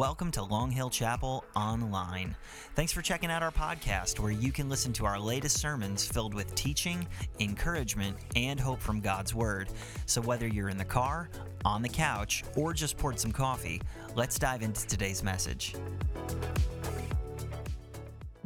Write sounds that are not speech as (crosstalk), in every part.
welcome to Long Hill Chapel Online. Thanks for checking out our podcast where you can listen to our latest sermons filled with teaching, encouragement, and hope from God's Word. So whether you're in the car, on the couch, or just poured some coffee, let's dive into today's message.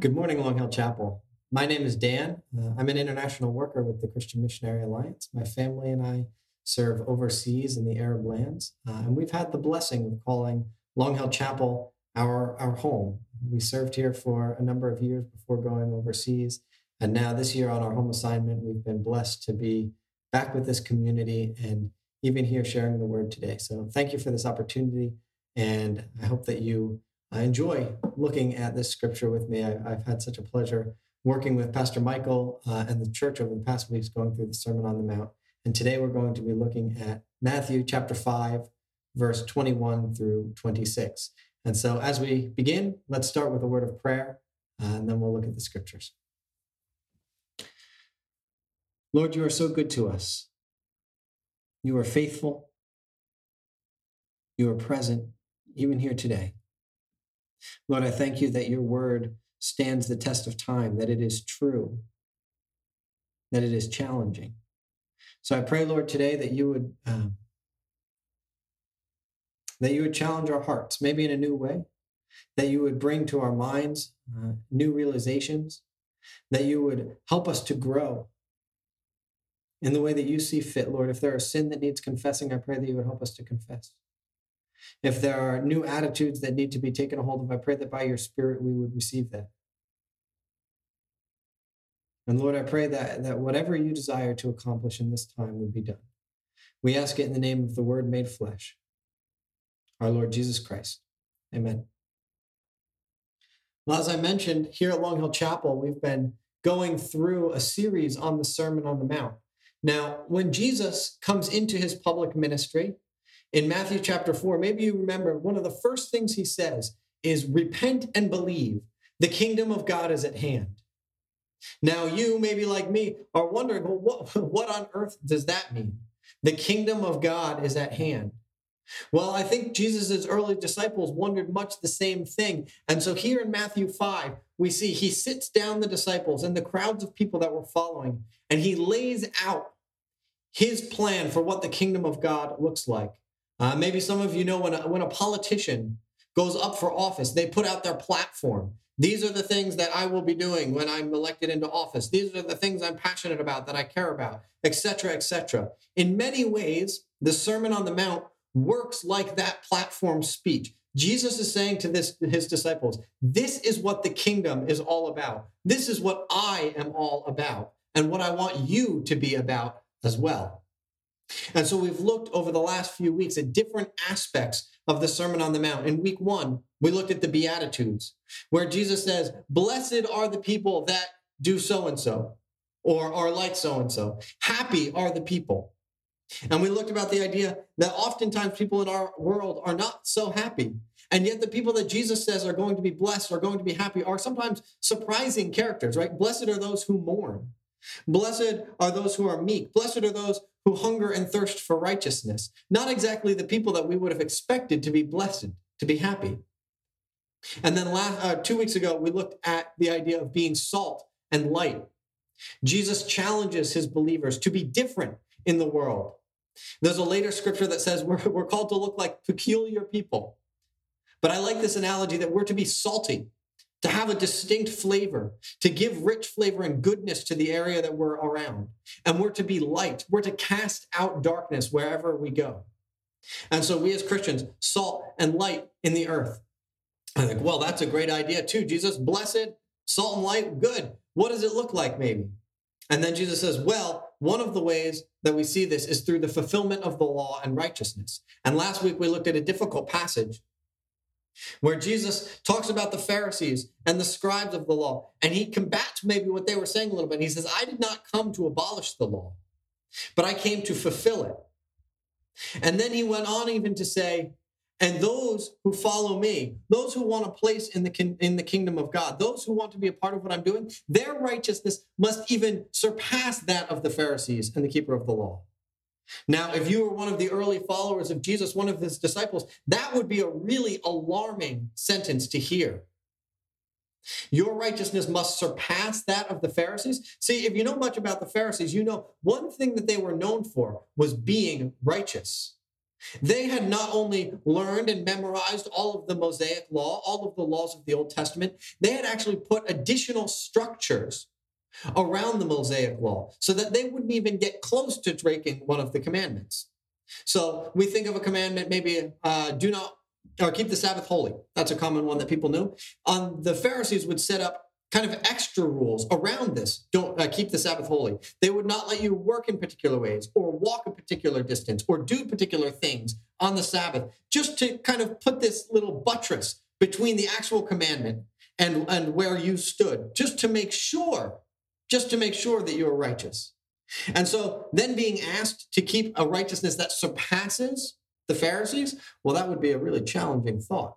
Good morning, Long Hill Chapel. My name is Dan. Uh, I'm an international worker with the Christian Missionary Alliance. My family and I serve overseas in the Arab lands, uh, and we've had the blessing of calling Long Hill Chapel our, our home. We served here for a number of years before going overseas. And now, this year on our home assignment, we've been blessed to be back with this community and even here sharing the word today. So, thank you for this opportunity. And I hope that you enjoy looking at this scripture with me. I, have had such a pleasure working with Pastor Michael uh, and the church over the past weeks going through the Sermon on the Mount. And today we're going to be looking at Matthew chapter 5, verse 21 through 26. And so as we begin, let's start with a word of prayer, uh, and then we'll look at the scriptures. Lord, you are so good to us. You are faithful. You are present, even here today. Lord, I thank you that your word stands the test of time, that it is true, that it is challenging. So I pray, Lord, today that you would um, that you would challenge our hearts, maybe in a new way, that you would bring to our minds uh, new realizations, that you would help us to grow in the way that you see fit, Lord. If there is sin that needs confessing, I pray that you would help us to confess. If there are new attitudes that need to be taken a hold of, I pray that by your Spirit we would receive that. And Lord, I pray that, that whatever you desire to accomplish in this time would be done. We ask it in the name of the Word made flesh, our Lord Jesus Christ. Amen. Well, as I mentioned, here at Long Hill Chapel, we've been going through a series on the Sermon on the Mount. Now, when Jesus comes into his public ministry in Matthew chapter 4, maybe you remember one of the first things he says is repent and believe. The kingdom of God is at hand. Now, you, maybe like me, are wondering, well, what, (laughs) what on earth does that mean? The kingdom of God is at hand. Well, I think Jesus' early disciples wondered much the same thing. And so here in Matthew 5, we see he sits down the disciples and the crowds of people that were following, and he lays out his plan for what the kingdom of God looks like. Uh, maybe some of you know when a, when a politician goes up for office, they put out their platform. These are the things that I will be doing when I'm elected into office. These are the things I'm passionate about, that I care about, etc., etc. In many ways, the Sermon on the Mount works like that platform speech. Jesus is saying to this, his disciples, This is what the kingdom is all about. This is what I am all about, and what I want you to be about as well. And so we've looked over the last few weeks at different aspects of the Sermon on the Mount. In week one, we looked at the Beatitudes, where Jesus says, Blessed are the people that do so and so, or are like so and so. Happy are the people. And we looked about the idea that oftentimes people in our world are not so happy. And yet, the people that Jesus says are going to be blessed, are going to be happy, are sometimes surprising characters, right? Blessed are those who mourn. Blessed are those who are meek. Blessed are those who hunger and thirst for righteousness. Not exactly the people that we would have expected to be blessed, to be happy. And then last, uh, two weeks ago, we looked at the idea of being salt and light. Jesus challenges his believers to be different in the world. There's a later scripture that says we're, we're called to look like peculiar people. But I like this analogy that we're to be salty to have a distinct flavor, to give rich flavor and goodness to the area that we're around. And we're to be light. We're to cast out darkness wherever we go. And so we as Christians, salt and light in the earth. I think, well, that's a great idea too. Jesus, blessed, salt and light, good. What does it look like, maybe? And then Jesus says, well, one of the ways that we see this is through the fulfillment of the law and righteousness. And last week we looked at a difficult passage where Jesus talks about the Pharisees and the scribes of the law, and he combats maybe what they were saying a little bit. He says, I did not come to abolish the law, but I came to fulfill it. And then he went on even to say, and those who follow me, those who want a place in the, in the kingdom of God, those who want to be a part of what I'm doing, their righteousness must even surpass that of the Pharisees and the keeper of the law. Now, if you were one of the early followers of Jesus, one of his disciples, that would be a really alarming sentence to hear. Your righteousness must surpass that of the Pharisees. See, if you know much about the Pharisees, you know one thing that they were known for was being righteous. They had not only learned and memorized all of the Mosaic law, all of the laws of the Old Testament, they had actually put additional structures around the Mosaic law so that they wouldn't even get close to breaking one of the commandments. So we think of a commandment, maybe uh, do not or keep the Sabbath holy. That's a common one that people knew. Um, the Pharisees would set up kind of extra rules around this. Don't uh, keep the Sabbath holy. They would not let you work in particular ways or walk a particular distance or do particular things on the Sabbath, just to kind of put this little buttress between the actual commandment and, and where you stood, just to make sure, just to make sure that you're righteous. And so then being asked to keep a righteousness that surpasses the Pharisees, well, that would be a really challenging thought.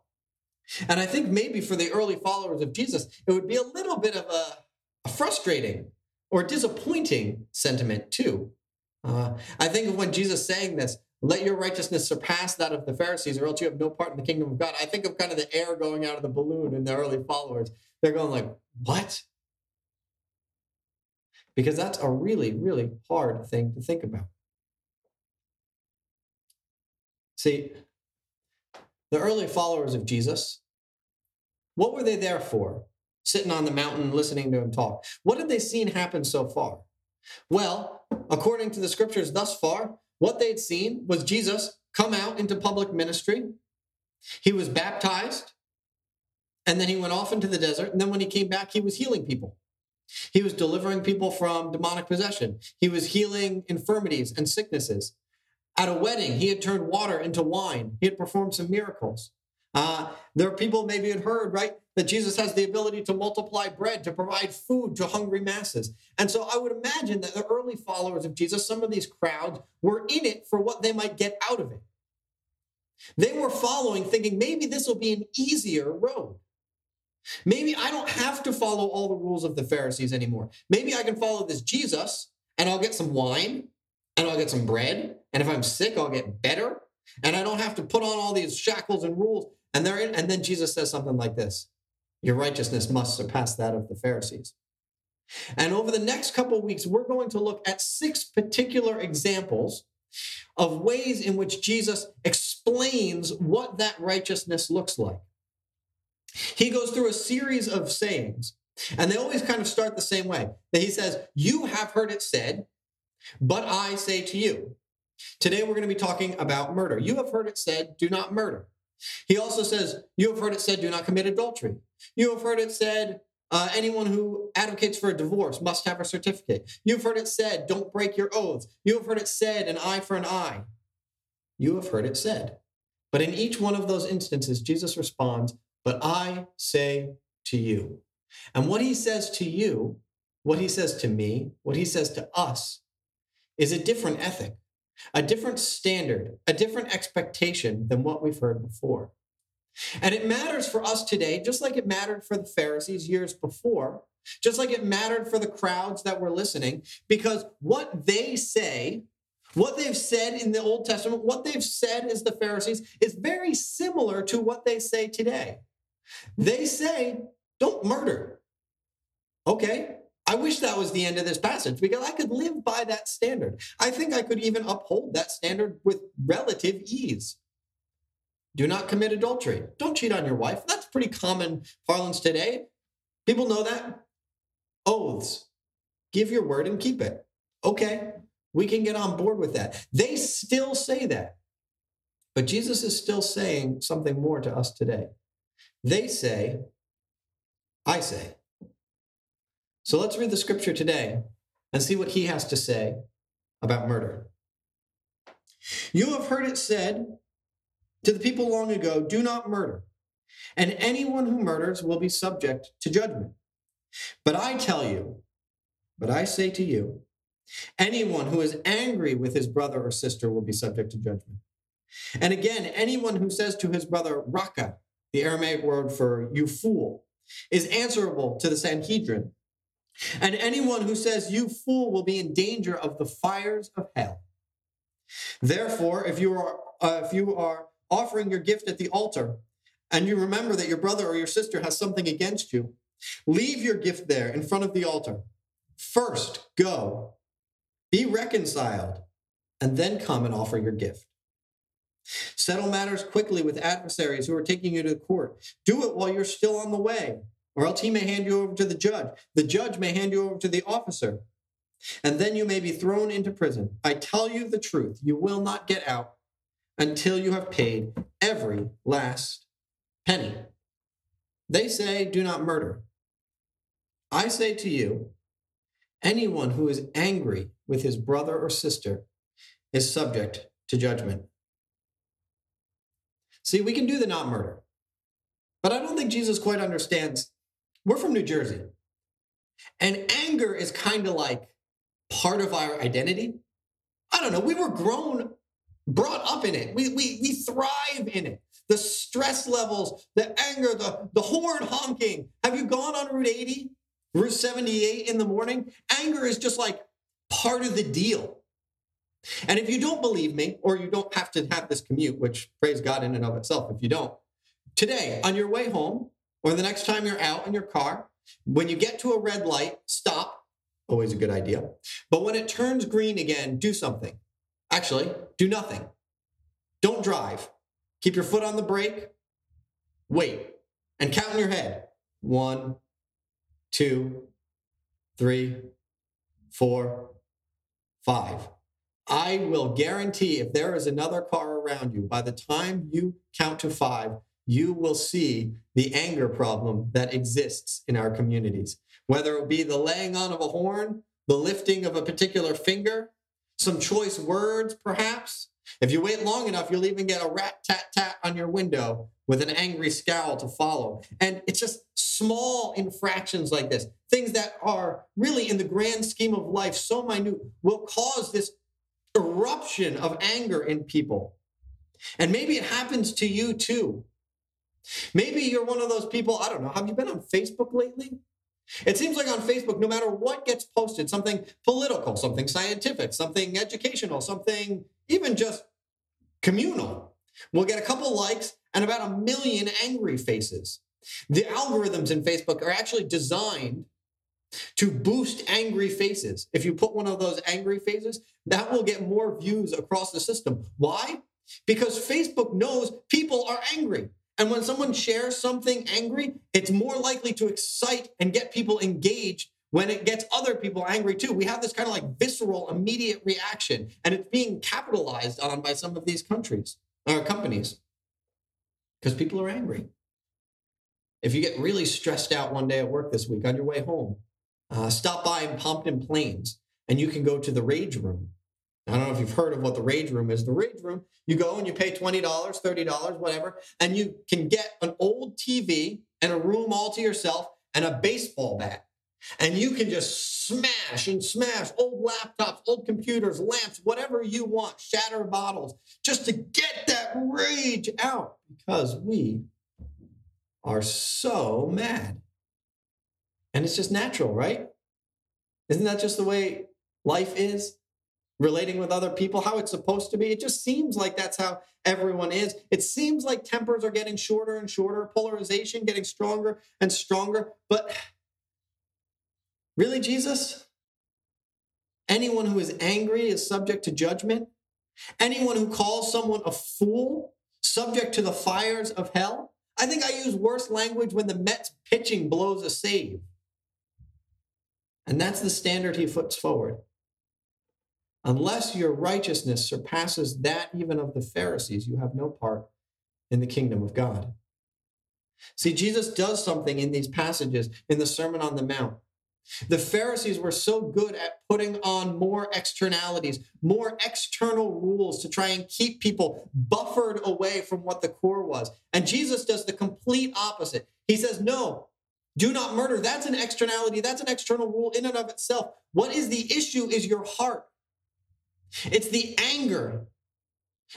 And I think maybe for the early followers of Jesus, it would be a little bit of a, a frustrating or disappointing sentiment, too. Uh, I think of when Jesus saying this, let your righteousness surpass that of the Pharisees, or else you have no part in the kingdom of God. I think of kind of the air going out of the balloon in the early followers. They're going like, what? Because that's a really, really hard thing to think about. See, the early followers of Jesus, what were they there for? Sitting on the mountain listening to him talk. What had they seen happen so far? Well, according to the scriptures thus far, what they'd seen was Jesus come out into public ministry. He was baptized, and then he went off into the desert. And then when he came back, he was healing people. He was delivering people from demonic possession. He was healing infirmities and sicknesses. At a wedding, he had turned water into wine. He had performed some miracles. Uh, there are people maybe had heard, right, that Jesus has the ability to multiply bread, to provide food to hungry masses. And so I would imagine that the early followers of Jesus, some of these crowds, were in it for what they might get out of it. They were following, thinking maybe this will be an easier road. Maybe I don't have to follow all the rules of the Pharisees anymore. Maybe I can follow this Jesus and I'll get some wine and I'll get some bread. And if I'm sick, I'll get better. And I don't have to put on all these shackles and rules. And they're in, and then Jesus says something like this: Your righteousness must surpass that of the Pharisees. And over the next couple weeks, we're going to look at six particular examples of ways in which Jesus explains what that righteousness looks like. He goes through a series of sayings, and they always kind of start the same way. That he says, You have heard it said, but I say to you, today we're going to be talking about murder. You have heard it said, do not murder. He also says, you have heard it said, do not commit adultery. You have heard it said, uh, anyone who advocates for a divorce must have a certificate. You've heard it said, don't break your oaths. You have heard it said, an eye for an eye. You have heard it said. But in each one of those instances, Jesus responds, but I say to you. And what he says to you, what he says to me, what he says to us is a different ethic, a different standard, a different expectation than what we've heard before. And it matters for us today, just like it mattered for the Pharisees years before, just like it mattered for the crowds that were listening, because what they say, what they've said in the Old Testament, what they've said as the Pharisees, is very similar to what they say today. They say, don't murder. Okay, I wish that was the end of this passage because I could live by that standard. I think I could even uphold that standard with relative ease. Do not commit adultery. Don't cheat on your wife. That's pretty common parlance today. People know that. Oaths. Give your word and keep it. Okay, we can get on board with that. They still say that. But Jesus is still saying something more to us today. They say, I say. So let's read the scripture today and see what he has to say about murder. You have heard it said to the people long ago do not murder, and anyone who murders will be subject to judgment. But I tell you, but I say to you, anyone who is angry with his brother or sister will be subject to judgment. And again, anyone who says to his brother, Raca, the Aramaic word for you fool, is answerable to the Sanhedrin. And anyone who says, You fool, will be in danger of the fires of hell. Therefore, if you are uh, if you are offering your gift at the altar and you remember that your brother or your sister has something against you, leave your gift there in front of the altar. First, go, be reconciled, and then come and offer your gift. Settle matters quickly with adversaries who are taking you to court. Do it while you're still on the way, or else he may hand you over to the judge. The judge may hand you over to the officer, and then you may be thrown into prison. I tell you the truth, you will not get out until you have paid every last penny. They say, Do not murder. I say to you, anyone who is angry with his brother or sister is subject to judgment. See, we can do the not murder, but I don't think Jesus quite understands. We're from New Jersey, and anger is kind of like part of our identity. I don't know. We were grown, brought up in it. We, we, we thrive in it. The stress levels, the anger, the, the horn honking. Have you gone on Route 80, Route 78 in the morning? Anger is just like part of the deal. And if you don't believe me, or you don't have to have this commute, which praise God in and of itself, if you don't, today on your way home, or the next time you're out in your car, when you get to a red light, stop. Always a good idea. But when it turns green again, do something. Actually, do nothing. Don't drive. Keep your foot on the brake. Wait and count in your head. One, two, three, four, five. I will guarantee if there is another car around you, by the time you count to five, you will see the anger problem that exists in our communities. Whether it be the laying on of a horn, the lifting of a particular finger, some choice words, perhaps. If you wait long enough, you'll even get a rat tat tat on your window with an angry scowl to follow. And it's just small infractions like this, things that are really in the grand scheme of life so minute, will cause this eruption of anger in people. And maybe it happens to you too. Maybe you're one of those people, I don't know, have you been on Facebook lately? It seems like on Facebook, no matter what gets posted, something political, something scientific, something educational, something even just communal, we'll get a couple likes and about a million angry faces. The algorithms in Facebook are actually designed to boost angry faces. If you put one of those angry faces, that will get more views across the system. Why? Because Facebook knows people are angry. And when someone shares something angry, it's more likely to excite and get people engaged when it gets other people angry too. We have this kind of like visceral, immediate reaction, and it's being capitalized on by some of these countries or companies because people are angry. If you get really stressed out one day at work this week on your way home, uh, stop by in Pompton Plains and you can go to the Rage Room. I don't know if you've heard of what the Rage Room is. The Rage Room, you go and you pay $20, $30, whatever, and you can get an old TV and a room all to yourself and a baseball bat. And you can just smash and smash old laptops, old computers, lamps, whatever you want, shatter bottles, just to get that rage out because we are so mad. And it's just natural, right? Isn't that just the way life is? Relating with other people, how it's supposed to be. It just seems like that's how everyone is. It seems like tempers are getting shorter and shorter, polarization getting stronger and stronger. But really, Jesus? Anyone who is angry is subject to judgment. Anyone who calls someone a fool, subject to the fires of hell. I think I use worse language when the Mets pitching blows a save. And that's the standard he puts forward. Unless your righteousness surpasses that even of the Pharisees, you have no part in the kingdom of God. See, Jesus does something in these passages in the Sermon on the Mount. The Pharisees were so good at putting on more externalities, more external rules to try and keep people buffered away from what the core was. And Jesus does the complete opposite. He says, No, do not murder. That's an externality. That's an external rule in and of itself. What is the issue is your heart. It's the anger.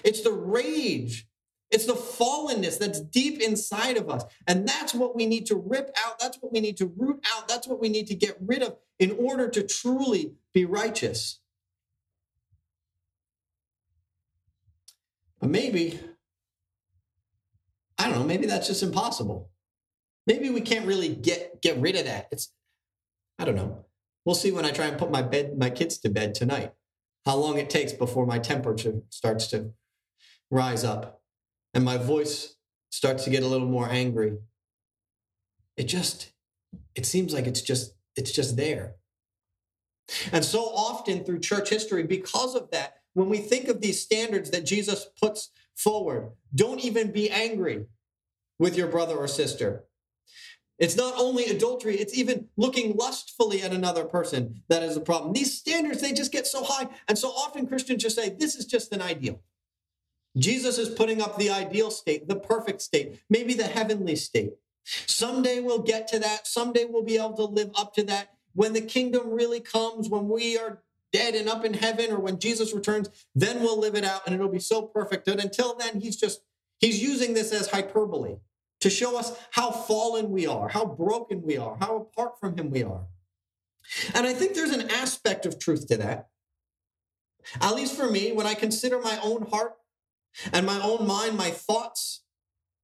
It's the rage. It's the fallenness that's deep inside of us. And that's what we need to rip out. That's what we need to root out. That's what we need to get rid of in order to truly be righteous. But maybe, I don't know, maybe that's just impossible. Maybe we can't really get get rid of that. It's I don't know. We'll see when I try and put my bed my kids to bed tonight. How long it takes before my temperature starts to rise up and my voice starts to get a little more angry. It just it seems like it's just it's just there. And so often through church history because of that when we think of these standards that Jesus puts forward, don't even be angry with your brother or sister. It's not only adultery, it's even looking lustfully at another person that is a problem. These standards, they just get so high. And so often Christians just say, this is just an ideal. Jesus is putting up the ideal state, the perfect state, maybe the heavenly state. Someday we'll get to that. Someday we'll be able to live up to that. When the kingdom really comes, when we are dead and up in heaven, or when Jesus returns, then we'll live it out and it'll be so perfect. But until then, he's just, he's using this as hyperbole to show us how fallen we are, how broken we are, how apart from Him we are. And I think there's an aspect of truth to that. At least for me, when I consider my own heart and my own mind, my thoughts,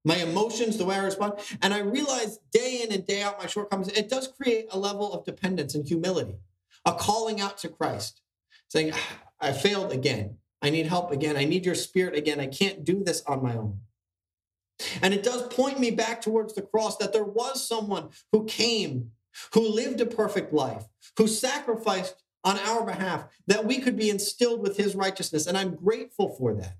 my emotions, the way I respond, and I realize day in and day out my shortcomings, it does create a level of dependence and humility, a calling out to Christ, saying, ah, I failed again. I need help again. I need your spirit again. I can't do this on my own. And it does point me back towards the cross that there was someone who came, who lived a perfect life, who sacrificed on our behalf, that we could be instilled with his righteousness. And I'm grateful for that.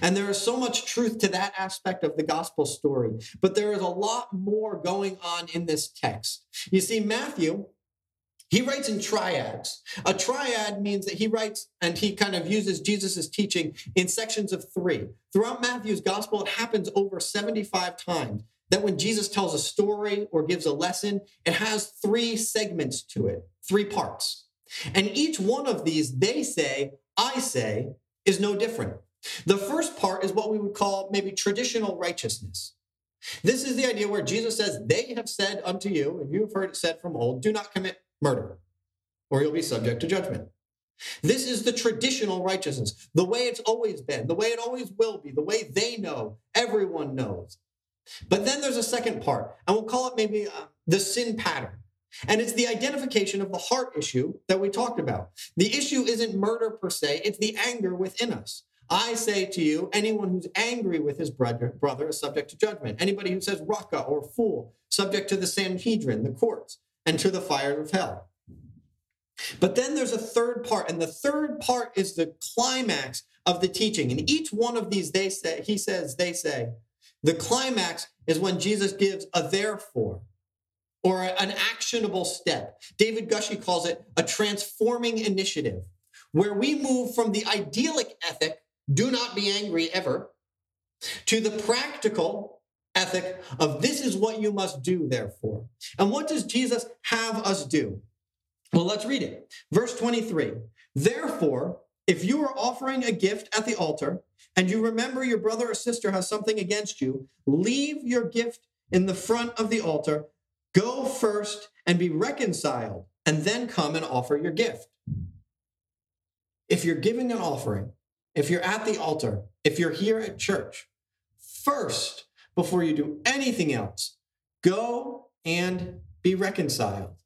And there is so much truth to that aspect of the gospel story. But there is a lot more going on in this text. You see, Matthew he writes in triads. A triad means that he writes and he kind of uses Jesus' teaching in sections of three. Throughout Matthew's gospel, it happens over 75 times that when Jesus tells a story or gives a lesson, it has three segments to it, three parts. And each one of these, they say, I say, is no different. The first part is what we would call maybe traditional righteousness. This is the idea where Jesus says, They have said unto you, and you have heard it said from old, do not commit murder, or you'll be subject to judgment. This is the traditional righteousness, the way it's always been, the way it always will be, the way they know, everyone knows. But then there's a second part, and we'll call it maybe uh, the sin pattern. And it's the identification of the heart issue that we talked about. The issue isn't murder per se, it's the anger within us. I say to you, anyone who's angry with his brother, brother is subject to judgment. Anybody who says raca or fool, subject to the Sanhedrin, the courts and to the fire of hell. But then there's a third part, and the third part is the climax of the teaching. And each one of these, they say, he says, they say, the climax is when Jesus gives a therefore or an actionable step. David Gushee calls it a transforming initiative, where we move from the idyllic ethic, do not be angry ever, to the practical ethic of this is what you must do, therefore. And what does Jesus have us do? Well, let's read it. Verse 23 Therefore, if you are offering a gift at the altar and you remember your brother or sister has something against you, leave your gift in the front of the altar, go first and be reconciled, and then come and offer your gift. If you're giving an offering, if you're at the altar, if you're here at church, first before you do anything else. Go and be reconciled.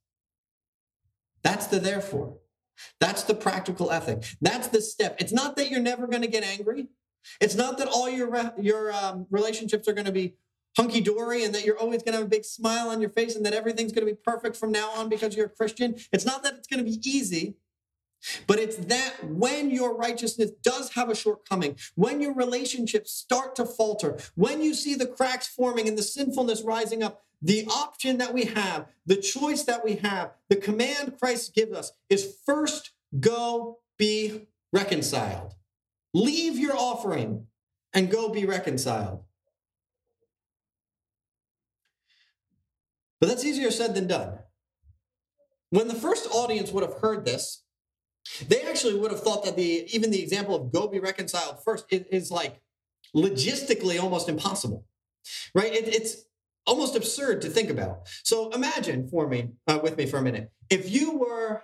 That's the therefore. That's the practical ethic. That's the step. It's not that you're never going to get angry. It's not that all your your um, relationships are going to be hunky dory and that you're always going to have a big smile on your face and that everything's going to be perfect from now on because you're a Christian. It's not that it's going to be easy. But it's that when your righteousness does have a shortcoming, when your relationships start to falter, when you see the cracks forming and the sinfulness rising up, the option that we have, the choice that we have, the command Christ gives us is first go be reconciled. Leave your offering and go be reconciled. But that's easier said than done. When the first audience would have heard this, they actually would have thought that the even the example of go be reconciled first is, is like logistically almost impossible, right? It, it's almost absurd to think about. So imagine for me, uh, with me for a minute, if you were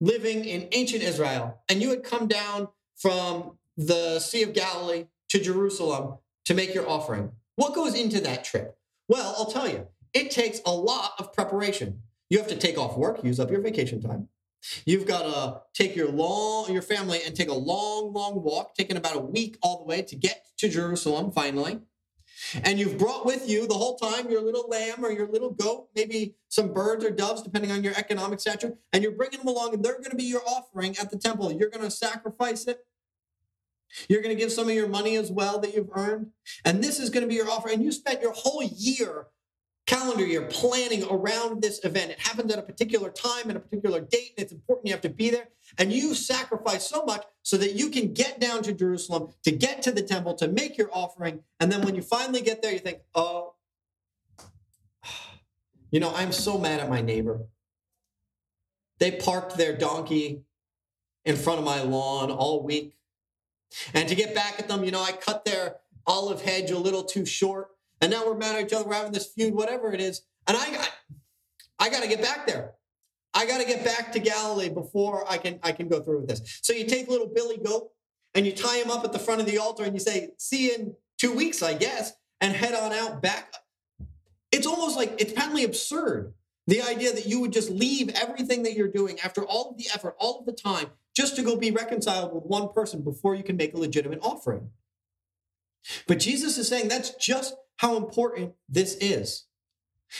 living in ancient Israel and you had come down from the Sea of Galilee to Jerusalem to make your offering. What goes into that trip? Well, I'll tell you, it takes a lot of preparation. You have to take off work, use up your vacation time. You've got to take your long your family and take a long, long walk, taking about a week all the way to get to Jerusalem finally. And you've brought with you the whole time your little lamb or your little goat, maybe some birds or doves, depending on your economic stature, and you're bringing them along, and they're going to be your offering at the temple. You're going to sacrifice it. You're going to give some of your money as well that you've earned. And this is going to be your offering. And you spent your whole year calendar year planning around this event. It happens at a particular time and a particular date, and it's important you have to be there. And you sacrifice so much so that you can get down to Jerusalem, to get to the temple, to make your offering. And then when you finally get there, you think, oh, (sighs) you know, I'm so mad at my neighbor. They parked their donkey in front of my lawn all week. And to get back at them, you know, I cut their olive hedge a little too short and now we're mad at each other. We're having this feud, whatever it is. And I got, I got to get back there. I got to get back to Galilee before I can I can go through with this. So you take little Billy Goat and you tie him up at the front of the altar and you say, "See you in two weeks, I guess," and head on out back. It's almost like it's patently absurd. The idea that you would just leave everything that you're doing after all of the effort, all of the time, just to go be reconciled with one person before you can make a legitimate offering. But Jesus is saying that's just how important this is.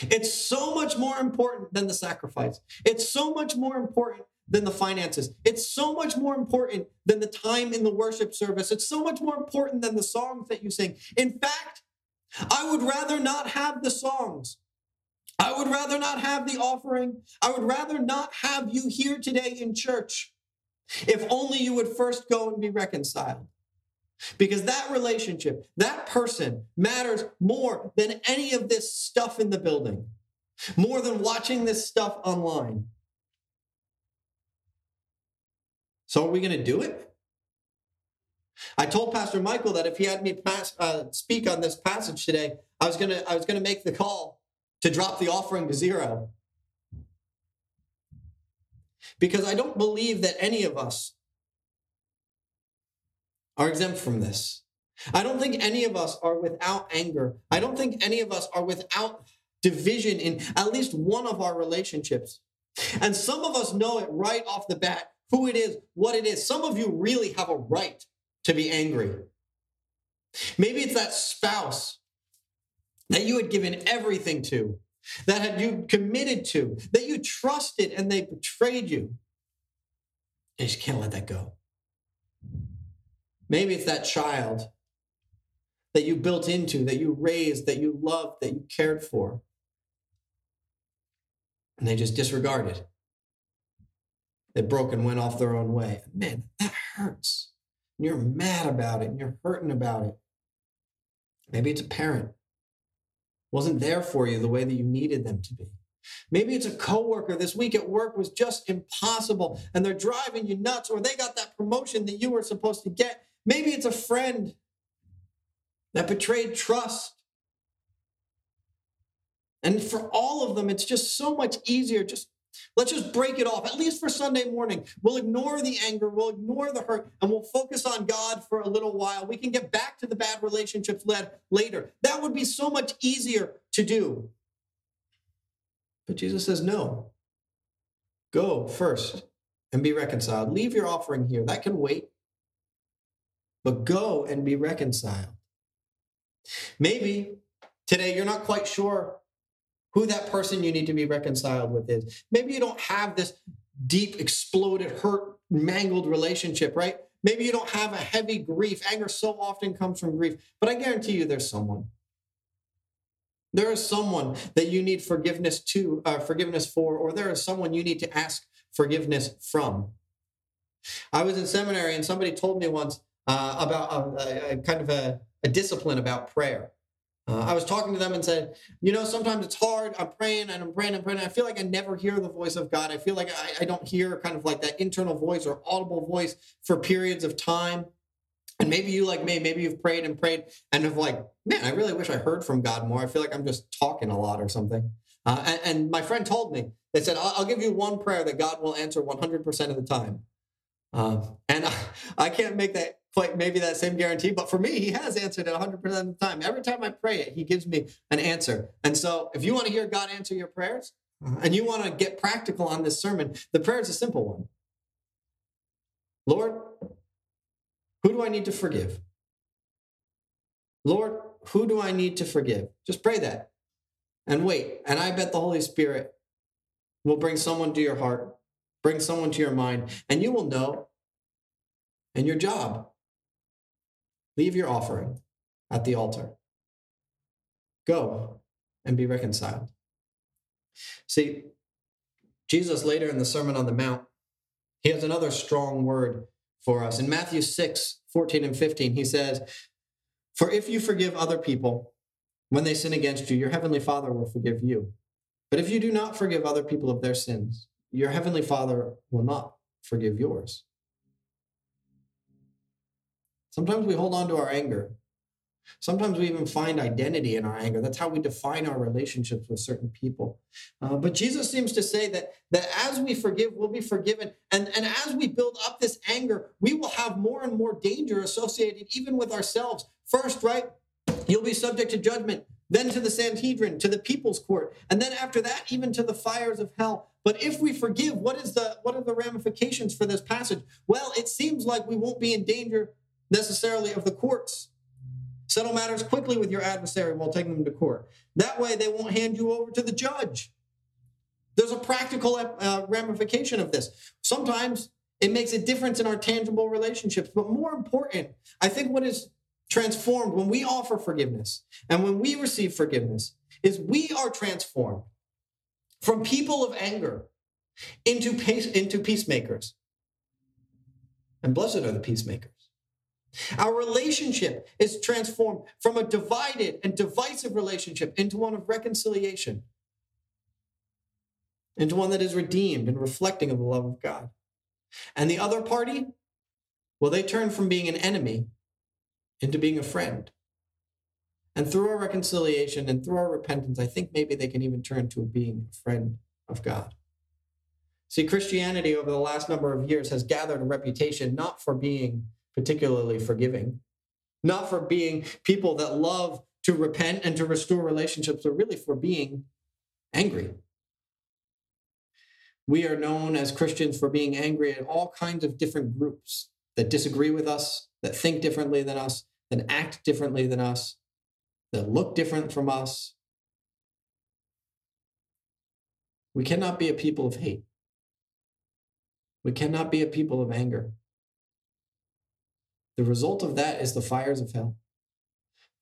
It's so much more important than the sacrifice. It's so much more important than the finances. It's so much more important than the time in the worship service. It's so much more important than the songs that you sing. In fact, I would rather not have the songs. I would rather not have the offering. I would rather not have you here today in church if only you would first go and be reconciled. Because that relationship, that person matters more than any of this stuff in the building, more than watching this stuff online. So, are we going to do it? I told Pastor Michael that if he had me pass, uh, speak on this passage today, I was to I was going to make the call to drop the offering to zero. Because I don't believe that any of us are exempt from this. I don't think any of us are without anger. I don't think any of us are without division in at least one of our relationships. And some of us know it right off the bat who it is, what it is. Some of you really have a right to be angry. Maybe it's that spouse that you had given everything to, that had you committed to, that you trusted and they betrayed you. You just can't let that go. Maybe it's that child that you built into, that you raised, that you loved, that you cared for. And they just disregarded. They broke and went off their own way. Man, that hurts. And you're mad about it and you're hurting about it. Maybe it's a parent. Wasn't there for you the way that you needed them to be. Maybe it's a coworker this week at work was just impossible and they're driving you nuts, or they got that promotion that you were supposed to get Maybe it's a friend that betrayed trust. And for all of them, it's just so much easier. Just let's just break it off, at least for Sunday morning. We'll ignore the anger, we'll ignore the hurt, and we'll focus on God for a little while. We can get back to the bad relationships later. That would be so much easier to do. But Jesus says, no. Go first and be reconciled. Leave your offering here. That can wait but go and be reconciled. Maybe today you're not quite sure who that person you need to be reconciled with is. Maybe you don't have this deep, exploded, hurt, mangled relationship, right? Maybe you don't have a heavy grief. Anger so often comes from grief, but I guarantee you there's someone. There is someone that you need forgiveness to, uh, forgiveness for, or there is someone you need to ask forgiveness from. I was in seminary and somebody told me once uh, about a, a, kind of a, a discipline about prayer. Uh, I was talking to them and said, you know, sometimes it's hard. I'm praying and I'm praying and praying. I feel like I never hear the voice of God. I feel like I, I don't hear kind of like that internal voice or audible voice for periods of time. And maybe you, like me, maybe you've prayed and prayed and have like, man, I really wish I heard from God more. I feel like I'm just talking a lot or something. Uh, and, and, my friend told me, they said, I'll, I'll give you one prayer that God will answer 100% of the time. Um, and I, I can't make that quite maybe that same guarantee, but for me, he has answered it 100% of the time. Every time I pray it, he gives me an answer. And so if you want to hear God answer your prayers and you want to get practical on this sermon, the prayer is a simple one Lord, who do I need to forgive? Lord, who do I need to forgive? Just pray that and wait. And I bet the Holy Spirit will bring someone to your heart, bring someone to your mind, and you will know. And your job, leave your offering at the altar. Go and be reconciled. See, Jesus later in the Sermon on the Mount, he has another strong word for us. In Matthew 6, 14 and 15, he says, For if you forgive other people when they sin against you, your heavenly Father will forgive you. But if you do not forgive other people of their sins, your heavenly Father will not forgive yours. Sometimes we hold on to our anger. Sometimes we even find identity in our anger. That's how we define our relationships with certain people. Uh, but Jesus seems to say that, that as we forgive, we'll be forgiven. And, and as we build up this anger, we will have more and more danger associated even with ourselves. First, right? You'll be subject to judgment, then to the Sanhedrin, to the people's court, and then after that, even to the fires of hell. But if we forgive, what is the what are the ramifications for this passage? Well, it seems like we won't be in danger necessarily of the courts. Settle matters quickly with your adversary while taking them to court. That way, they won't hand you over to the judge. There's a practical uh, ramification of this. Sometimes it makes a difference in our tangible relationships, but more important, I think what is transformed when we offer forgiveness and when we receive forgiveness is we are transformed from people of anger into, into peacemakers. And blessed are the peacemakers. Our relationship is transformed from a divided and divisive relationship into one of reconciliation, into one that is redeemed and reflecting of the love of God. And the other party, well, they turn from being an enemy into being a friend. And through our reconciliation and through our repentance, I think maybe they can even turn to being a friend of God. See, Christianity over the last number of years has gathered a reputation not for being particularly forgiving, not for being people that love to repent and to restore relationships, but really for being angry. We are known as Christians for being angry at all kinds of different groups that disagree with us, that think differently than us, that act differently than us, that look different from us. We cannot be a people of hate. We cannot be a people of anger. The result of that is the fires of hell.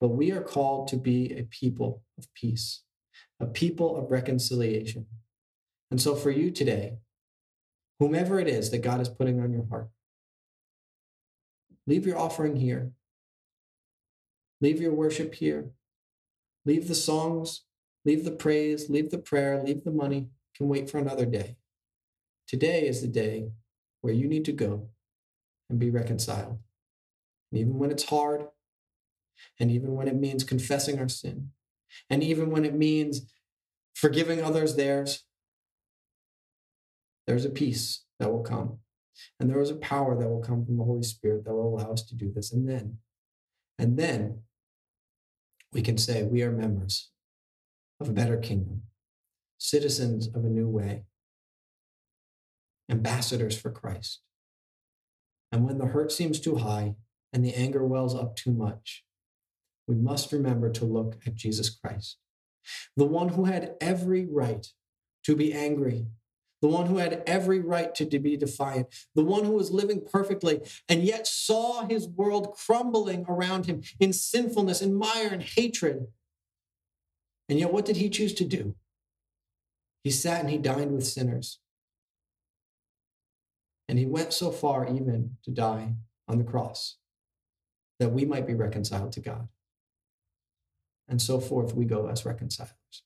But we are called to be a people of peace, a people of reconciliation. And so for you today, whomever it is that God is putting on your heart, leave your offering here. Leave your worship here. Leave the songs, leave the praise, leave the prayer, leave the money. Can wait for another day. Today is the day where you need to go and be reconciled. And even when it's hard, and even when it means confessing our sin, and even when it means forgiving others theirs, there's a peace that will come. And there is a power that will come from the Holy Spirit that will allow us to do this. And then, and then we can say we are members of a better kingdom, citizens of a new way, ambassadors for Christ. And when the hurt seems too high, and the anger wells up too much, we must remember to look at Jesus Christ, the one who had every right to be angry, the one who had every right to be defiant, the one who was living perfectly and yet saw his world crumbling around him in sinfulness and mire and hatred. And yet, what did he choose to do? He sat and he dined with sinners. And he went so far even to die on the cross that we might be reconciled to God. And so forth we go as reconcilers.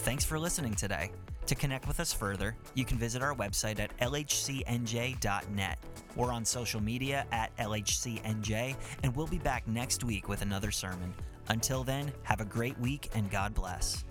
Thanks for listening today. To connect with us further, you can visit our website at lhcnj.net. We're on social media at lhcnj, and we'll be back next week with another sermon. Until then, have a great week and God bless.